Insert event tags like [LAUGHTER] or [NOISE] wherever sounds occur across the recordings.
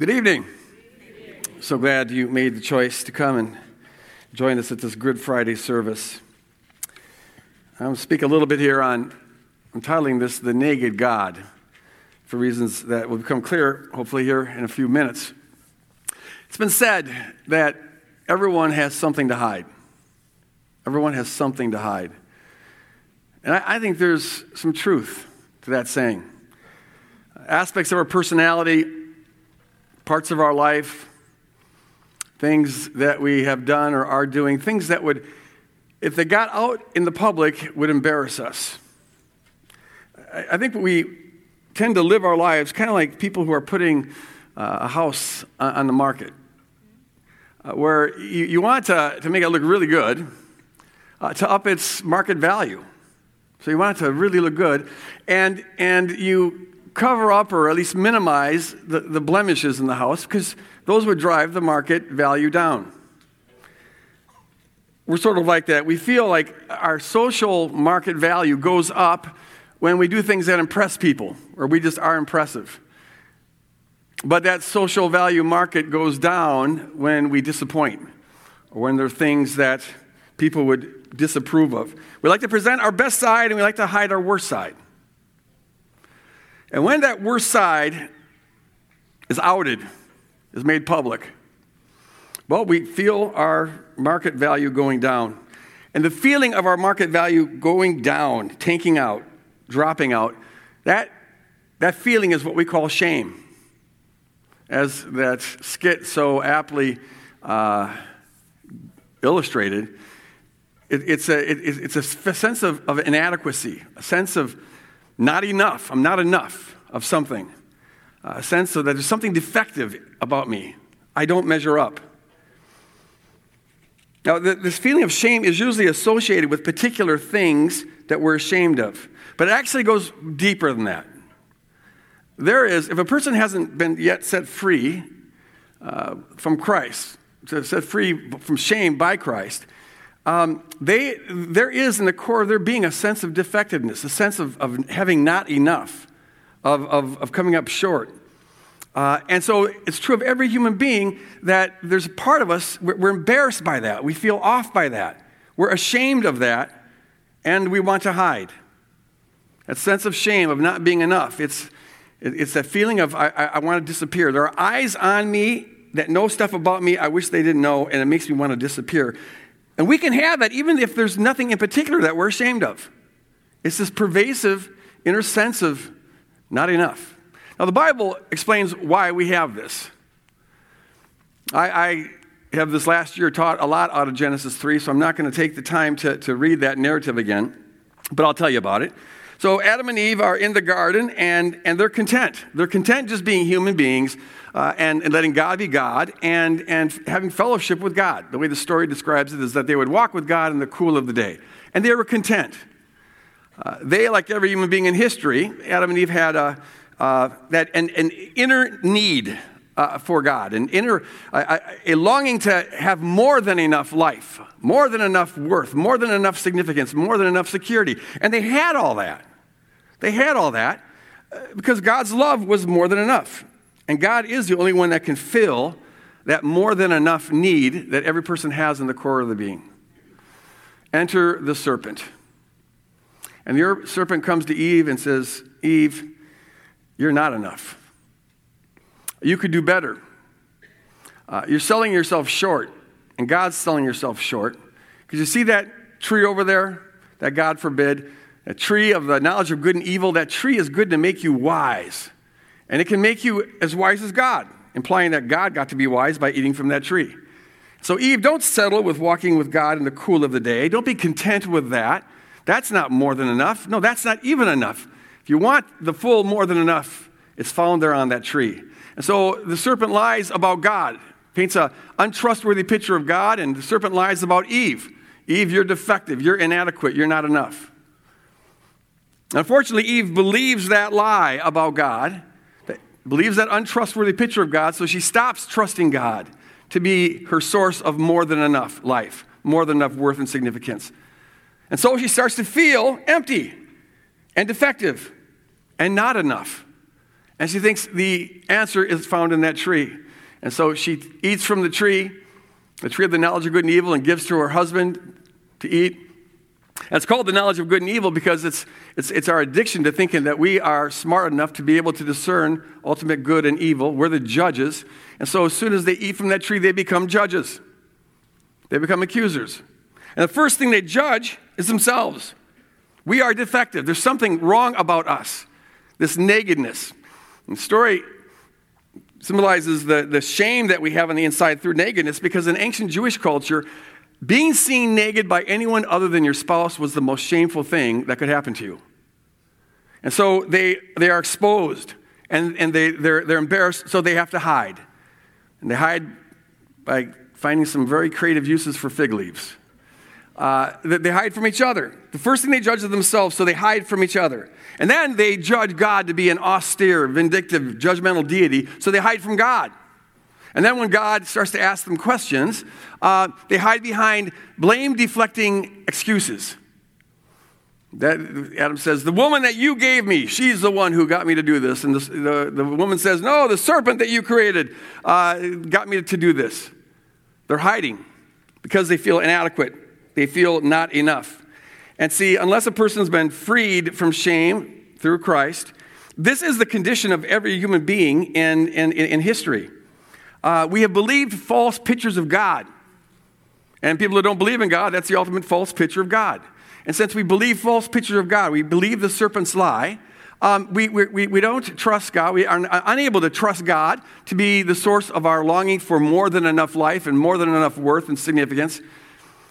Good evening. So glad you made the choice to come and join us at this Good Friday service. I'm going to speak a little bit here on, I'm titling this The Naked God for reasons that will become clear, hopefully, here in a few minutes. It's been said that everyone has something to hide. Everyone has something to hide. And I, I think there's some truth to that saying. Aspects of our personality, parts of our life, things that we have done or are doing, things that would, if they got out in the public, would embarrass us. I think we tend to live our lives kind of like people who are putting uh, a house on the market, uh, where you, want to, to make it look really good, uh, to up its market value. So you want it to really look good, and, and you cover up or at least minimize the, the blemishes in the house because those would drive the market value down. We're sort of like that. We feel like our social market value goes up when we do things that impress people or we just are impressive. But that social value market goes down when we disappoint or when there are things that people would disapprove of. We like to present our best side and we like to hide our worst side. And when that worst side is outed, is made public, well, we feel our market value going down. And the feeling of our market value going down, tanking out, dropping out, that, that feeling is what we call shame. As that skit so aptly uh, illustrated, it, it's, a, it, it's a sense of, of inadequacy, a sense of not enough. I'm not enough of something. A sense of that there's something defective about me. I don't measure up. Now, this feeling of shame is usually associated with particular things that we're ashamed of, but it actually goes deeper than that. There is, if a person hasn't been yet set free uh, from Christ, set free from shame by Christ, um, they, there is in the core of their being a sense of defectiveness, a sense of, of having not enough, of, of, of coming up short. Uh, and so it's true of every human being that there's a part of us, we're, we're embarrassed by that. We feel off by that. We're ashamed of that, and we want to hide. That sense of shame, of not being enough. It's, it's that feeling of, I, I, I want to disappear. There are eyes on me that know stuff about me I wish they didn't know, and it makes me want to disappear. And we can have that even if there's nothing in particular that we're ashamed of. It's this pervasive inner sense of not enough. Now, the Bible explains why we have this. I, I have this last year taught a lot out of Genesis 3, so I'm not going to take the time to, to read that narrative again, but I'll tell you about it. So, Adam and Eve are in the garden and, and they're content. They're content just being human beings uh, and, and letting God be God and, and having fellowship with God. The way the story describes it is that they would walk with God in the cool of the day. And they were content. Uh, they, like every human being in history, Adam and Eve had a, uh, that, an, an inner need uh, for God, an inner, a longing to have more than enough life, more than enough worth, more than enough significance, more than enough security. And they had all that. They had all that uh, because God's love was more than enough. And God is the only one that can fill that more than enough need that every person has in the core of the being. Enter the serpent. And the serpent comes to Eve and says, Eve, you're not enough. You could do better. Uh, you're selling yourself short, and God's selling yourself short. Because you see that tree over there? That God forbid, a tree of the knowledge of good and evil, that tree is good to make you wise. And it can make you as wise as God, implying that God got to be wise by eating from that tree. So, Eve, don't settle with walking with God in the cool of the day. Don't be content with that. That's not more than enough. No, that's not even enough. If you want the full more than enough, it's found there on that tree. And so the serpent lies about God, paints an untrustworthy picture of God, and the serpent lies about Eve. Eve, you're defective, you're inadequate, you're not enough. Unfortunately, Eve believes that lie about God believes that untrustworthy picture of God, so she stops trusting God to be her source of more than enough life, more than enough worth and significance. And so she starts to feel empty and defective and not enough. And she thinks the answer is found in that tree. And so she eats from the tree, the tree of the knowledge of good and evil, and gives to her husband to eat. And it's called the knowledge of good and evil because it's, it's, it's our addiction to thinking that we are smart enough to be able to discern ultimate good and evil. We're the judges. And so as soon as they eat from that tree, they become judges, they become accusers. And the first thing they judge is themselves. We are defective. There's something wrong about us, this nakedness. And the story symbolizes the, the shame that we have on the inside through nakedness because in ancient Jewish culture, being seen naked by anyone other than your spouse was the most shameful thing that could happen to you. And so they, they are exposed and, and they, they're, they're embarrassed, so they have to hide. And they hide by finding some very creative uses for fig leaves. Uh, they hide from each other. The first thing they judge is themselves, so they hide from each other. And then they judge God to be an austere, vindictive, judgmental deity, so they hide from God. And then when God starts to ask them questions, uh, they hide behind blame deflecting excuses. That, Adam says, The woman that you gave me, she's the one who got me to do this. And the, the, the woman says, No, the serpent that you created uh, got me to do this. They're hiding because they feel inadequate, they feel not enough. And see, unless a person's been freed from shame through Christ, this is the condition of every human being in, in, in history. Uh, we have believed false pictures of God. And people who don't believe in God, that's the ultimate false picture of God. And since we believe false pictures of God, we believe the serpent's lie, um, we, we, we don't trust God. We are unable to trust God to be the source of our longing for more than enough life and more than enough worth and significance.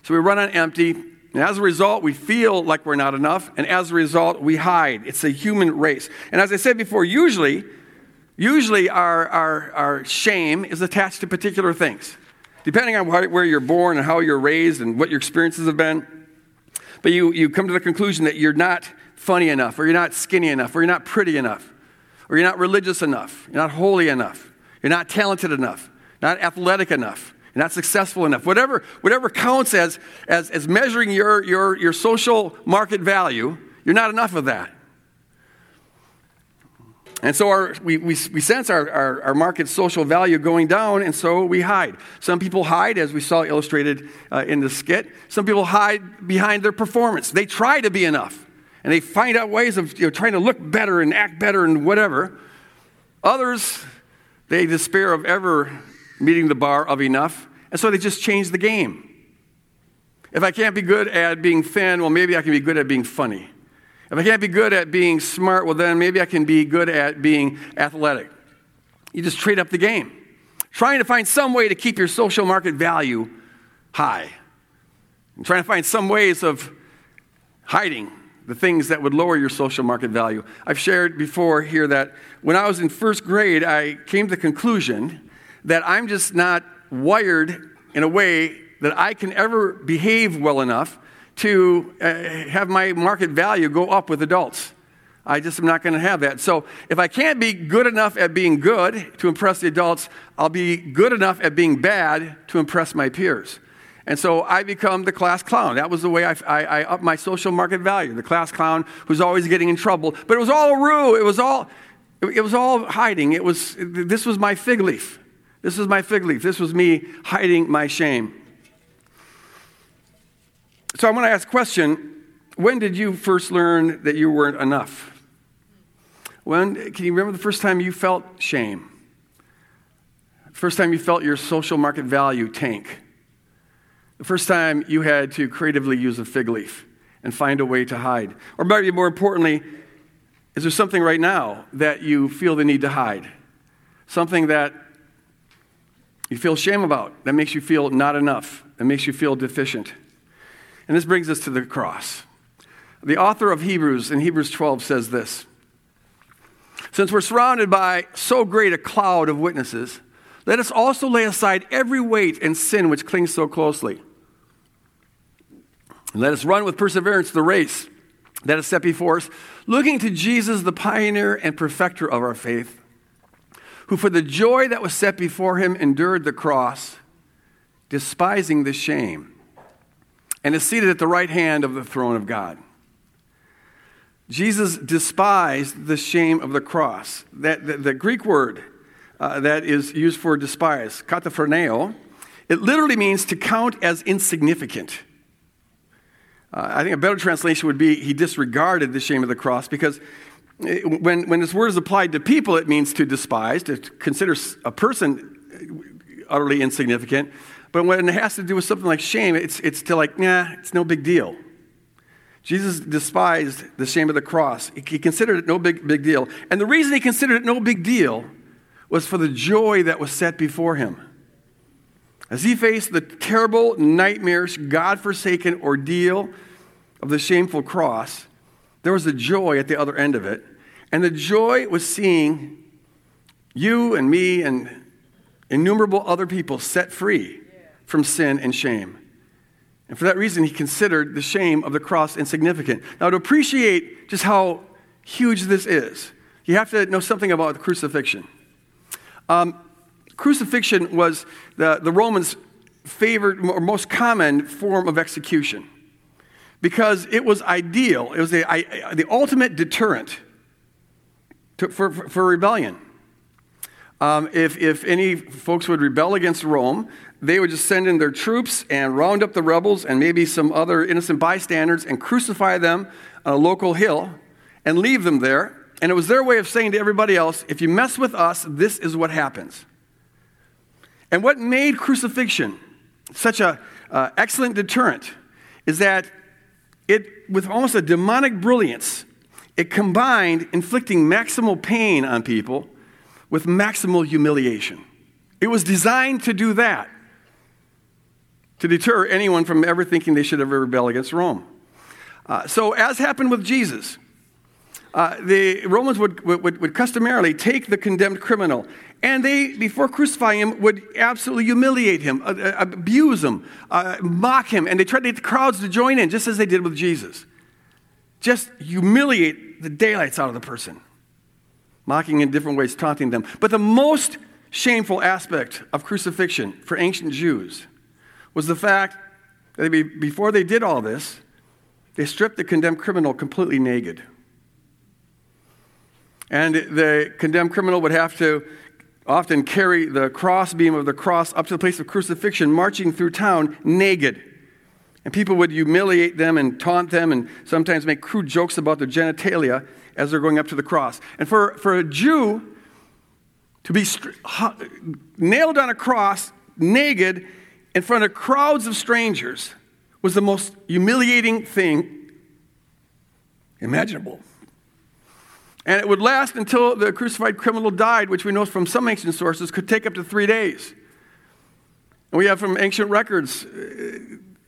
So we run on empty. And as a result, we feel like we're not enough. And as a result, we hide. It's a human race. And as I said before, usually, usually our, our, our shame is attached to particular things, depending on where you're born and how you're raised and what your experiences have been. But you, you come to the conclusion that you're not funny enough, or you're not skinny enough, or you're not pretty enough, or you're not religious enough, you're not holy enough, you're not talented enough, not athletic enough, you're not successful enough. Whatever, whatever counts as, as, as measuring your, your, your social market value, you're not enough of that. And so our, we, we, we sense our, our, our, market social value going down, and so we hide. Some people hide, as we saw illustrated uh, in the skit. Some people hide behind their performance. They try to be enough, and they find out ways of you know, trying to look better and act better and whatever. Others, they despair of ever meeting the bar of enough, and so they just change the game. If I can't be good at being thin, well, maybe I can be good at being funny. If I can't be good at being smart, well, then maybe I can be good at being athletic. You just trade up the game, trying to find some way to keep your social market value high, and trying to find some ways of hiding the things that would lower your social market value. I've shared before here that when I was in first grade, I came to the conclusion that I'm just not wired in a way that I can ever behave well enough to uh, have my market value go up with adults. I just am not going to have that. So if I can't be good enough at being good to impress the adults, I'll be good enough at being bad to impress my peers. And so I become the class clown. That was the way I, I, I upped my social market value. The class clown who's always getting in trouble. But it was all a ruse. It was all, it was all hiding. It was, this was my fig leaf. This was my fig leaf. This was me hiding my shame. So I'm going to ask a question When did you first learn that you weren't enough? When, can you remember the first time you felt shame? First time you felt your social market value tank? The first time you had to creatively use a fig leaf and find a way to hide? Or maybe more importantly, is there something right now that you feel the need to hide? Something that you feel shame about, that makes you feel not enough, that makes you feel deficient? And this brings us to the cross. The author of Hebrews in Hebrews 12 says this Since we're surrounded by so great a cloud of witnesses, let us also lay aside every weight and sin which clings so closely. And let us run with perseverance the race that is set before us, looking to Jesus, the pioneer and perfecter of our faith, who for the joy that was set before him endured the cross, despising the shame and is seated at the right hand of the throne of God. Jesus despised the shame of the cross. That, the, the Greek word uh, that is used for despise, kataphroneo, it literally means to count as insignificant. Uh, I think a better translation would be he disregarded the shame of the cross because it, when, when this word is applied to people, it means to despise, to consider a person utterly insignificant. But when it has to do with something like shame, it's, it's to like, nah, it's no big deal. Jesus despised the shame of the cross. He considered it no big, big deal. And the reason he considered it no big deal was for the joy that was set before him. As he faced the terrible, nightmarish, God forsaken ordeal of the shameful cross, there was a joy at the other end of it. And the joy was seeing you and me and innumerable other people set free from sin and shame. And for that reason, he considered the shame of the cross insignificant. Now, to appreciate just how huge this is, you have to know something about the crucifixion. Um, crucifixion was the, the Romans' favorite or most common form of execution because it was ideal. It was the, the ultimate deterrent to, for, for, rebellion. Um, if, if any folks would rebel against Rome, they would just send in their troops and round up the rebels and maybe some other innocent bystanders and crucify them on a local hill and leave them there. And it was their way of saying to everybody else, if you mess with us, this is what happens. And what made crucifixion such an uh, excellent deterrent is that it, with almost a demonic brilliance, it combined inflicting maximal pain on people with maximal humiliation. It was designed to do that to deter anyone from ever thinking they should ever rebel against Rome. Uh, so, as happened with Jesus, uh, the Romans would, would, would customarily take the condemned criminal and they, before crucifying him, would absolutely humiliate him, uh, uh abuse him, uh, mock him, and they tried to get the crowds to join in, just as they did with Jesus. Just humiliate the daylights out of the person, mocking in different ways, taunting them. But the most shameful aspect of crucifixion for ancient Jews was the fact that before they did all this, they stripped the condemned criminal completely naked. And the condemned criminal would have to often carry the crossbeam of the cross up to the place of crucifixion, marching through town naked. And people would humiliate them and taunt them and sometimes make crude jokes about their genitalia as they're going up to the cross. And for, for a Jew to be nailed on a cross naked in front of crowds of strangers was the most humiliating thing imaginable. And it would last until the crucified criminal died, which we know from some ancient sources could take up to three days. And we have from ancient records, uh,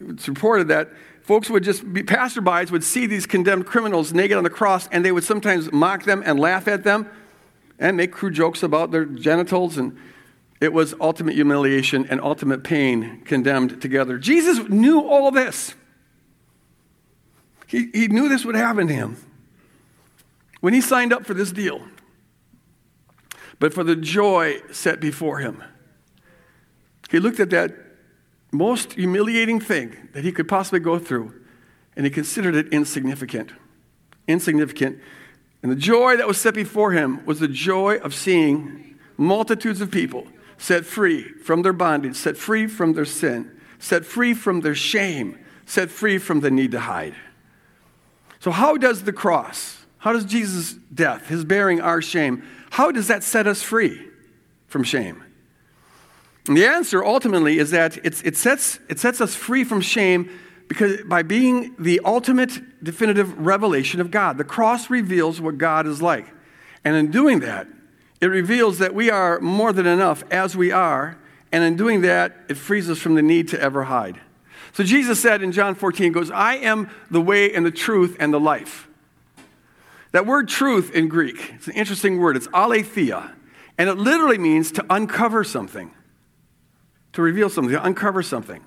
it's reported that folks would just be passerbys would see these condemned criminals naked on the cross, and they would sometimes mock them and laugh at them and make crude jokes about their genitals. And it was ultimate humiliation and ultimate pain condemned together. Jesus knew all this. He, he knew this would happen to him when he signed up for this deal, but for the joy set before him. He looked at that most humiliating thing that he could possibly go through, and he considered it insignificant. Insignificant. And the joy that was set before him was the joy of seeing multitudes of people set free from their bondage, set free from their sin, set free from their shame, set free from the need to hide. So, how does the cross, how does Jesus' death, his bearing our shame, how does that set us free from shame? And the answer ultimately is that it, sets, it sets us free from shame because by being the ultimate definitive revelation of God. The cross reveals what God is like. And in doing that, it reveals that we are more than enough as we are. And in doing that, it frees us from the need to ever hide. So Jesus said in John 14, goes, I am the way and the truth and the life. That word truth in Greek, it's an interesting word. It's aletheia. And it literally means to uncover something, to reveal something, to uncover something,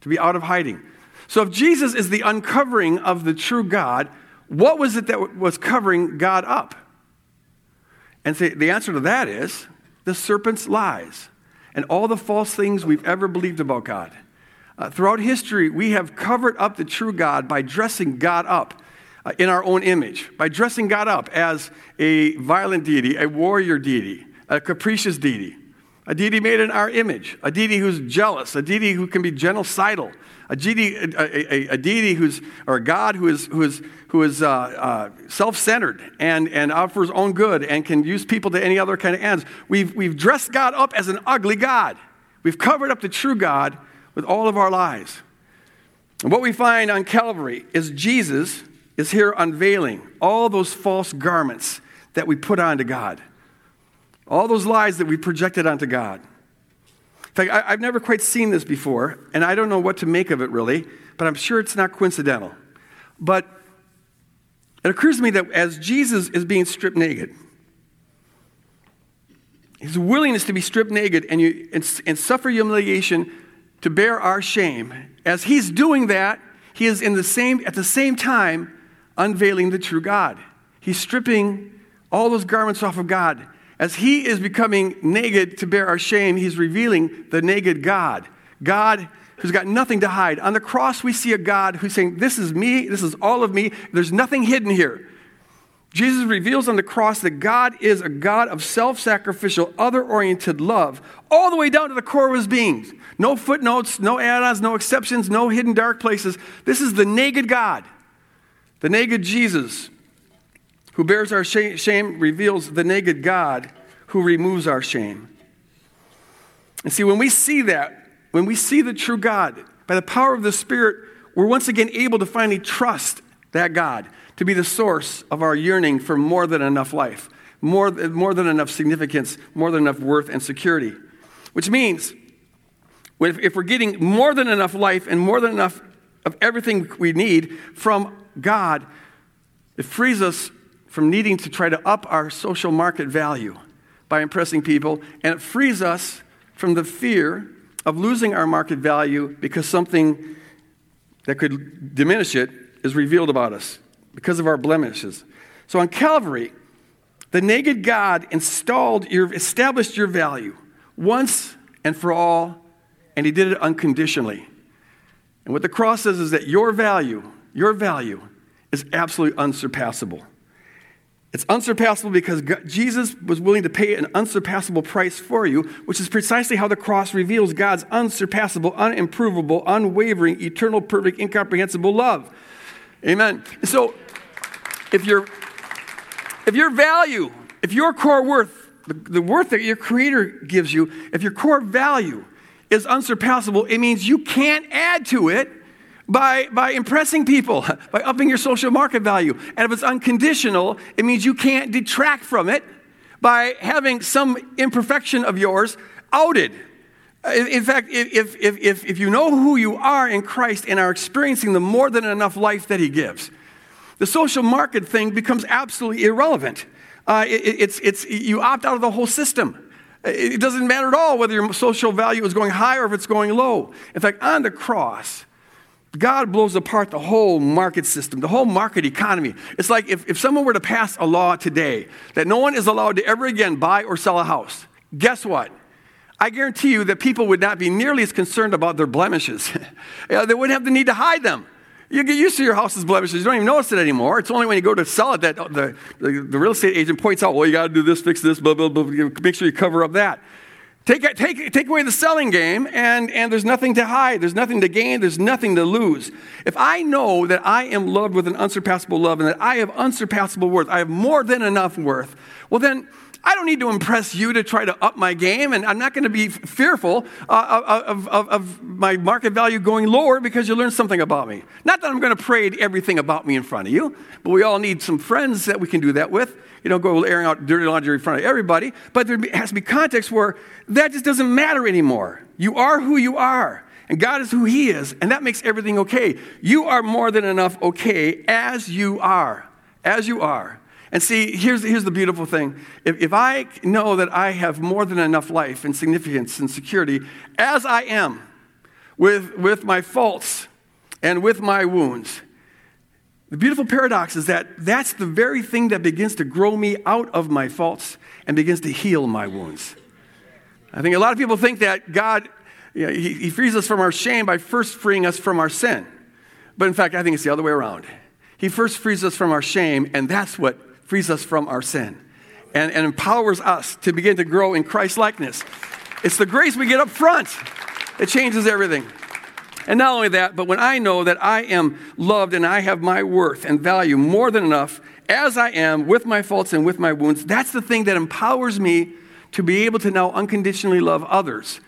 to be out of hiding. So if Jesus is the uncovering of the true God, what was it that was covering God up? And say, the answer to that is the serpent's lies and all the false things we've ever believed about God. Uh, throughout history, we have covered up the true God by dressing God up uh, in our own image, by dressing God up as a violent deity, a warrior deity, a capricious deity, a deity made in our image, a deity who's jealous, a deity who can be genocidal, a deity, who's, or a God who is, who is, who is uh, uh, self centered and, and out for his own good and can use people to any other kind of ends. We've, we've dressed God up as an ugly God. We've covered up the true God with all of our lies. And what we find on Calvary is Jesus is here unveiling all those false garments that we put on to God, all those lies that we projected onto God. In fact, I, have never quite seen this before, and I don't know what to make of it really, but I'm sure it's not coincidental. But it occurs to me that as Jesus is being stripped naked, his willingness to be stripped naked and, you, and, and suffer humiliation to bear our shame, as he's doing that, he is in the same, at the same time unveiling the true God. He's stripping all those garments off of God. As he is becoming naked to bear our shame, he's revealing the naked God. God who's got nothing to hide. On the cross, we see a God who's saying, This is me, this is all of me, there's nothing hidden here. Jesus reveals on the cross that God is a God of self sacrificial, other oriented love, all the way down to the core of his being. No footnotes, no add ons, no exceptions, no hidden dark places. This is the naked God. The naked Jesus, who bears our shame, reveals the naked God who removes our shame. And see, when we see that, when we see the true God, by the power of the Spirit, we're once again able to finally trust that God to be the source of our yearning for more than enough life, more, more than enough significance, more than enough worth and security. Which means, if we're getting more than enough life and more than enough of everything we need from God, it frees us from needing to try to up our social market value by impressing people, and it frees us from the fear of losing our market value because something that could diminish it is revealed about us because of our blemishes. So on Calvary, the naked God installed your, established your value once and for all, and He did it unconditionally. And what the cross says is that your value, your value, is absolutely unsurpassable. It's unsurpassable because God, Jesus was willing to pay an unsurpassable price for you, which is precisely how the cross reveals God's unsurpassable, unimprovable, unwavering, eternal, perfect, incomprehensible love. Amen. So, if your if your value, if your core worth, the, the worth that your Creator gives you, if your core value is unsurpassable, it means you can't add to it by, by impressing people, by upping your social market value. And if it's unconditional, it means you can't detract from it by having some imperfection of yours outed. In fact, if, if, if, if you know who you are in Christ and are experiencing the more than enough life that He gives, the social market thing becomes absolutely irrelevant. Uh, it, it's, it's, you opt out of the whole system. It doesn't matter at all whether your social value is going high or if it's going low. In fact, on the cross, God blows apart the whole market system, the whole market economy. It's like if, if someone were to pass a law today that no one is allowed to ever again buy or sell a house, guess what? I guarantee you that people would not be nearly as concerned about their blemishes. [LAUGHS] they wouldn't have the need to hide them. You get used to your house's blemishes. You don't even notice it anymore. It's only when you go to sell it that the, the, the real estate agent points out, well, you got to do this, fix this, blah, blah, blah. Make sure you cover up that. Take, take, take away the selling game, and, and there's nothing to hide. There's nothing to gain. There's nothing to lose. If I know that I am loved with an unsurpassable love and that I have unsurpassable worth, I have more than enough worth, well, then I don't need to impress you to try to up my game, and I'm not going to be fearful uh, of, of, of, my market value going lower because you learned something about me. Not that I'm going to parade everything about me in front of you, but we all need some friends that we can do that with. You don't go airing out dirty laundry in front of everybody, but there has to be context where that just doesn't matter anymore. You are who you are. And God is who He is, and that makes everything okay. You are more than enough okay as you are. As you are. And see, here's, here's the beautiful thing. If, if I know that I have more than enough life and significance and security, as I am, with, with my faults and with my wounds, the beautiful paradox is that that's the very thing that begins to grow me out of my faults and begins to heal my wounds. I think a lot of people think that God, you know, he, he frees us from our shame by first freeing us from our sin. But in fact, I think it's the other way around. He first frees us from our shame, and that's what frees us from our sin and, and empowers us to begin to grow in Christ likeness. It's the grace we get up front that changes everything. And not only that, but when I know that I am loved and I have my worth and value more than enough as I am with my faults and with my wounds, that's the thing that empowers me to be able to now unconditionally love others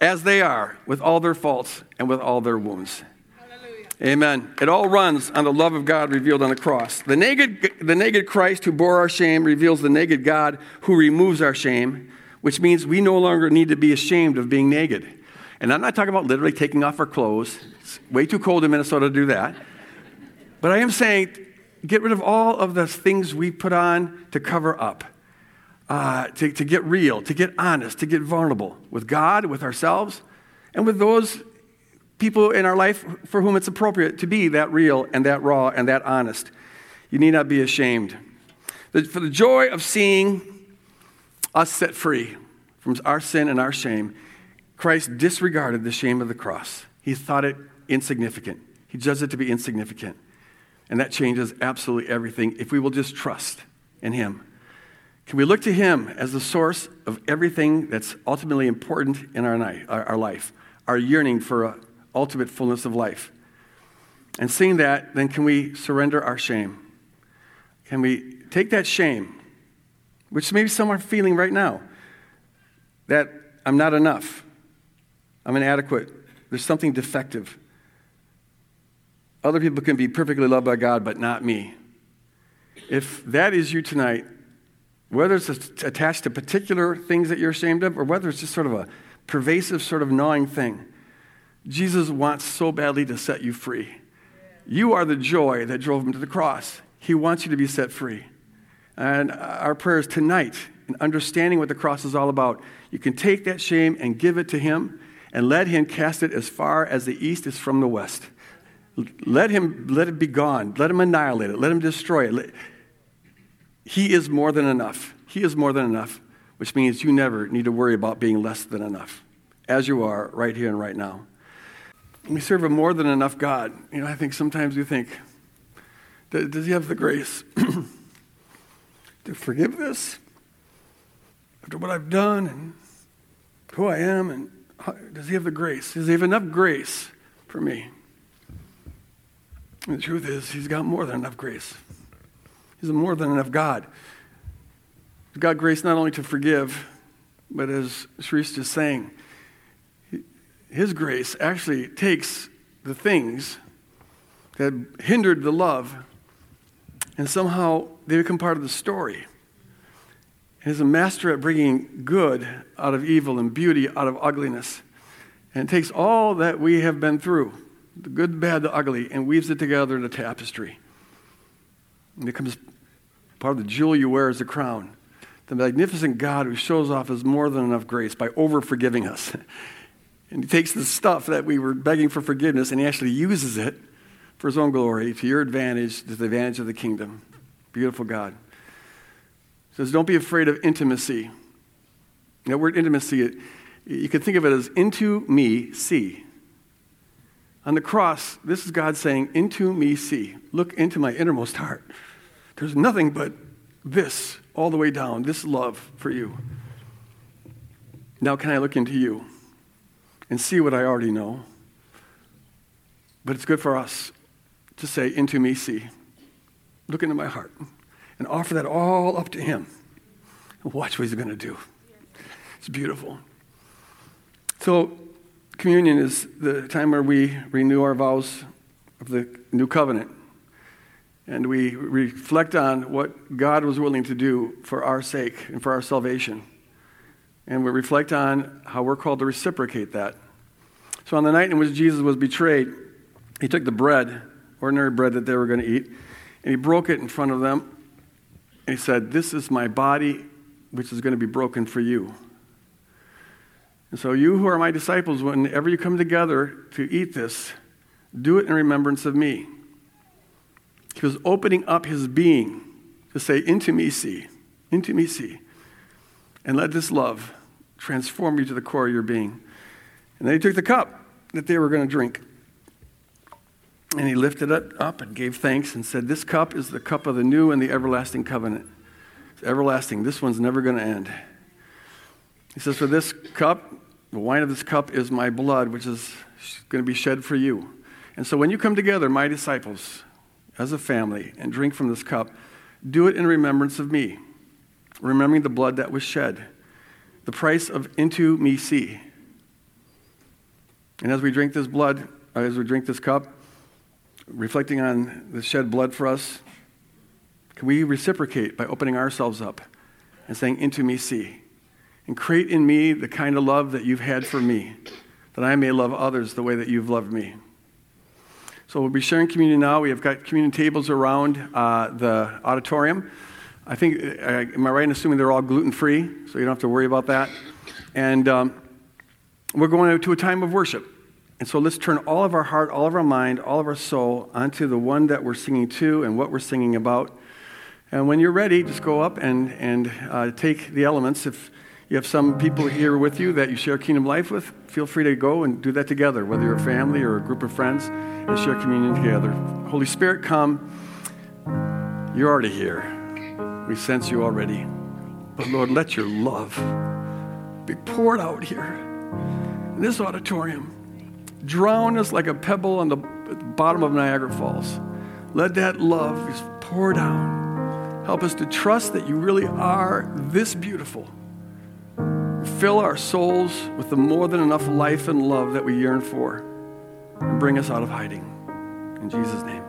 as they are with all their faults and with all their wounds. Amen. It all runs on the love of God revealed on the cross. The naked, the naked Christ who bore our shame reveals the naked God who removes our shame, which means we no longer need to be ashamed of being naked. And I'm not talking about literally taking off our clothes. It's way too cold in Minnesota to do that. But I am saying get rid of all of the things we put on to cover up, uh, to, to get real, to get honest, to get vulnerable with God, with ourselves, and with those people in our life for whom it's appropriate to be that real and that raw and that honest. You need not be ashamed. For the joy of seeing us set free from our sin and our shame, Christ disregarded the shame of the cross. He thought it insignificant. He judged it to be insignificant. And that changes absolutely everything if we will just trust in Him. Can we look to Him as the source of everything that's ultimately important in our, our life? Our yearning for a ultimate fullness of life. And seeing that, then can we surrender our shame? Can we take that shame, which maybe some are feeling right now, that I'm not enough, I'm inadequate, there's something defective. Other people can be perfectly loved by God, but not me. If that is you tonight, whether it's attached to particular things that you're ashamed of, or whether it's just sort of a pervasive, sort of gnawing thing, Jesus wants so badly to set you free. You are the joy that drove him to the cross. He wants you to be set free. And our prayers tonight, in understanding what the cross is all about, you can take that shame and give it to him and let him cast it as far as the east is from the west. Let him let it be gone. Let him annihilate it. Let him destroy it. He is more than enough. He is more than enough, which means you never need to worry about being less than enough, as you are right here and right now we serve a more than enough God. You know, I think sometimes we think, does he have the grace [CLEARS THROAT] to forgive this after what I've done and who I am? And how, does he have the grace? Does he have enough grace for me? And the truth is, he's got more than enough grace. He's a more than enough God. He's got grace not only to forgive, but as Sharice just saying, his grace actually takes the things that hindered the love and somehow they become part of the story. He's a master at bringing good out of evil and beauty out of ugliness. And it takes all that we have been through the good, the bad, the ugly and weaves it together in a tapestry. And it becomes part of the jewel you wear as a crown. The magnificent God who shows off his more than enough grace by over forgiving us. [LAUGHS] And he takes the stuff that we were begging for forgiveness and he actually uses it for his own glory, to your advantage, to the advantage of the kingdom. Beautiful God. He says, Don't be afraid of intimacy. That word intimacy, you can think of it as into me, see. On the cross, this is God saying, Into me, see. Look into my innermost heart. There's nothing but this all the way down, this love for you. Now, can I look into you? And see what I already know. But it's good for us to say, Into me, see. Look into my heart and offer that all up to Him. And watch what He's going to do. It's beautiful. So, communion is the time where we renew our vows of the new covenant. And we reflect on what God was willing to do for our sake and for our salvation and we reflect on how we're called to reciprocate that. So, on the night in which Jesus was betrayed, he took the bread, ordinary bread that they were going to eat, and he broke it in front of them. And he said, This is my body, which is going to be broken for you. And so, you who are my disciples, whenever you come together to eat this, do it in remembrance of me. He was opening up his being to say, Into me, see, into me, see. And let this love transform you to the core of your being. And then he took the cup that they were going to drink. And he lifted it up and gave thanks and said, This cup is the cup of the new and the everlasting covenant. It's everlasting. This one's never going to end. He says, For this cup, the wine of this cup is my blood, which is going to be shed for you. And so when you come together, my disciples, as a family, and drink from this cup, do it in remembrance of me, remembering the blood that was shed, the price of into me see. And as we drink this blood, uh, as we drink this cup, reflecting on the shed blood for us, can we reciprocate by opening ourselves up and saying, Into me see? And create in me the kind of love that you've had for me, that I may love others the way that you've loved me. So we'll be sharing communion now. We have got communion tables around uh, the auditorium. I think, am I right in assuming they're all gluten free, so you don't have to worry about that? And um, we're going to a time of worship. And so let's turn all of our heart, all of our mind, all of our soul onto the one that we're singing to and what we're singing about. And when you're ready, just go up and, and uh, take the elements. If you have some people here with you that you share kingdom life with, feel free to go and do that together, whether you're a family or a group of friends, and share communion together. Holy Spirit, come. You're already here. We sense you already. But Lord, let your love be poured out here in this auditorium drown us like a pebble on the bottom of Niagara Falls. Let that love just pour down. Help us to trust that you really are this beautiful. Fill our souls with the more than enough life and love that we yearn for. And bring us out of hiding. In Jesus' name.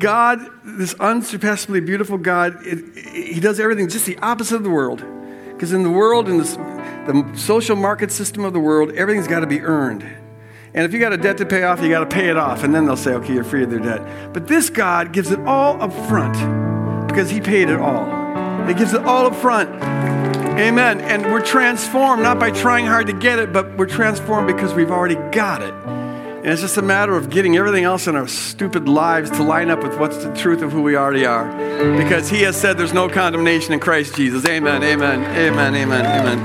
God, this unsurpassably beautiful God, it, it, He does everything just the opposite of the world. Because in the world, in this the social market system of the world, everything's got to be earned. And if you got a debt to pay off, you got to pay it off. And then they'll say, okay, you're free of their debt. But this God gives it all up front because He paid it all. He gives it all up front. Amen. And we're transformed not by trying hard to get it, but we're transformed because we've already got it. And it's just a matter of getting everything else in our stupid lives to line up with what's the truth of who we already are. Because He has said there's no condemnation in Christ Jesus. Amen, amen, amen, amen, amen.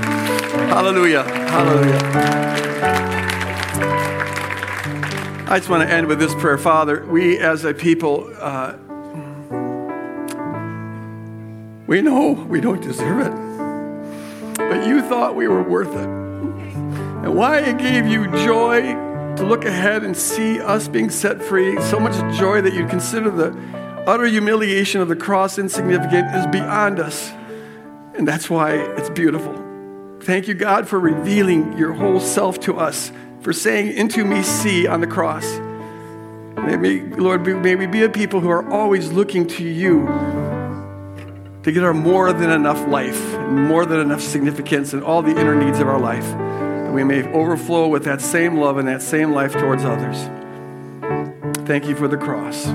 Hallelujah, hallelujah. I just want to end with this prayer. Father, we as a people, uh, we know we don't deserve it, but you thought we were worth it. And why it gave you joy to look ahead and see us being set free, so much joy that you consider the utter humiliation of the cross insignificant is beyond us. And that's why it's beautiful. Thank you, God, for revealing your whole self to us, for saying, Into me see on the cross. May Lord, may we be a people who are always looking to you to get our more than enough life, more than enough significance, and all the inner needs of our life we may overflow with that same love and that same life towards others. Thank you for the cross.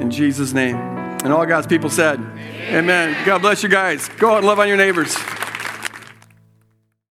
In Jesus' name. And all God's people said, Amen. Amen. God bless you guys. Go out and love on your neighbors.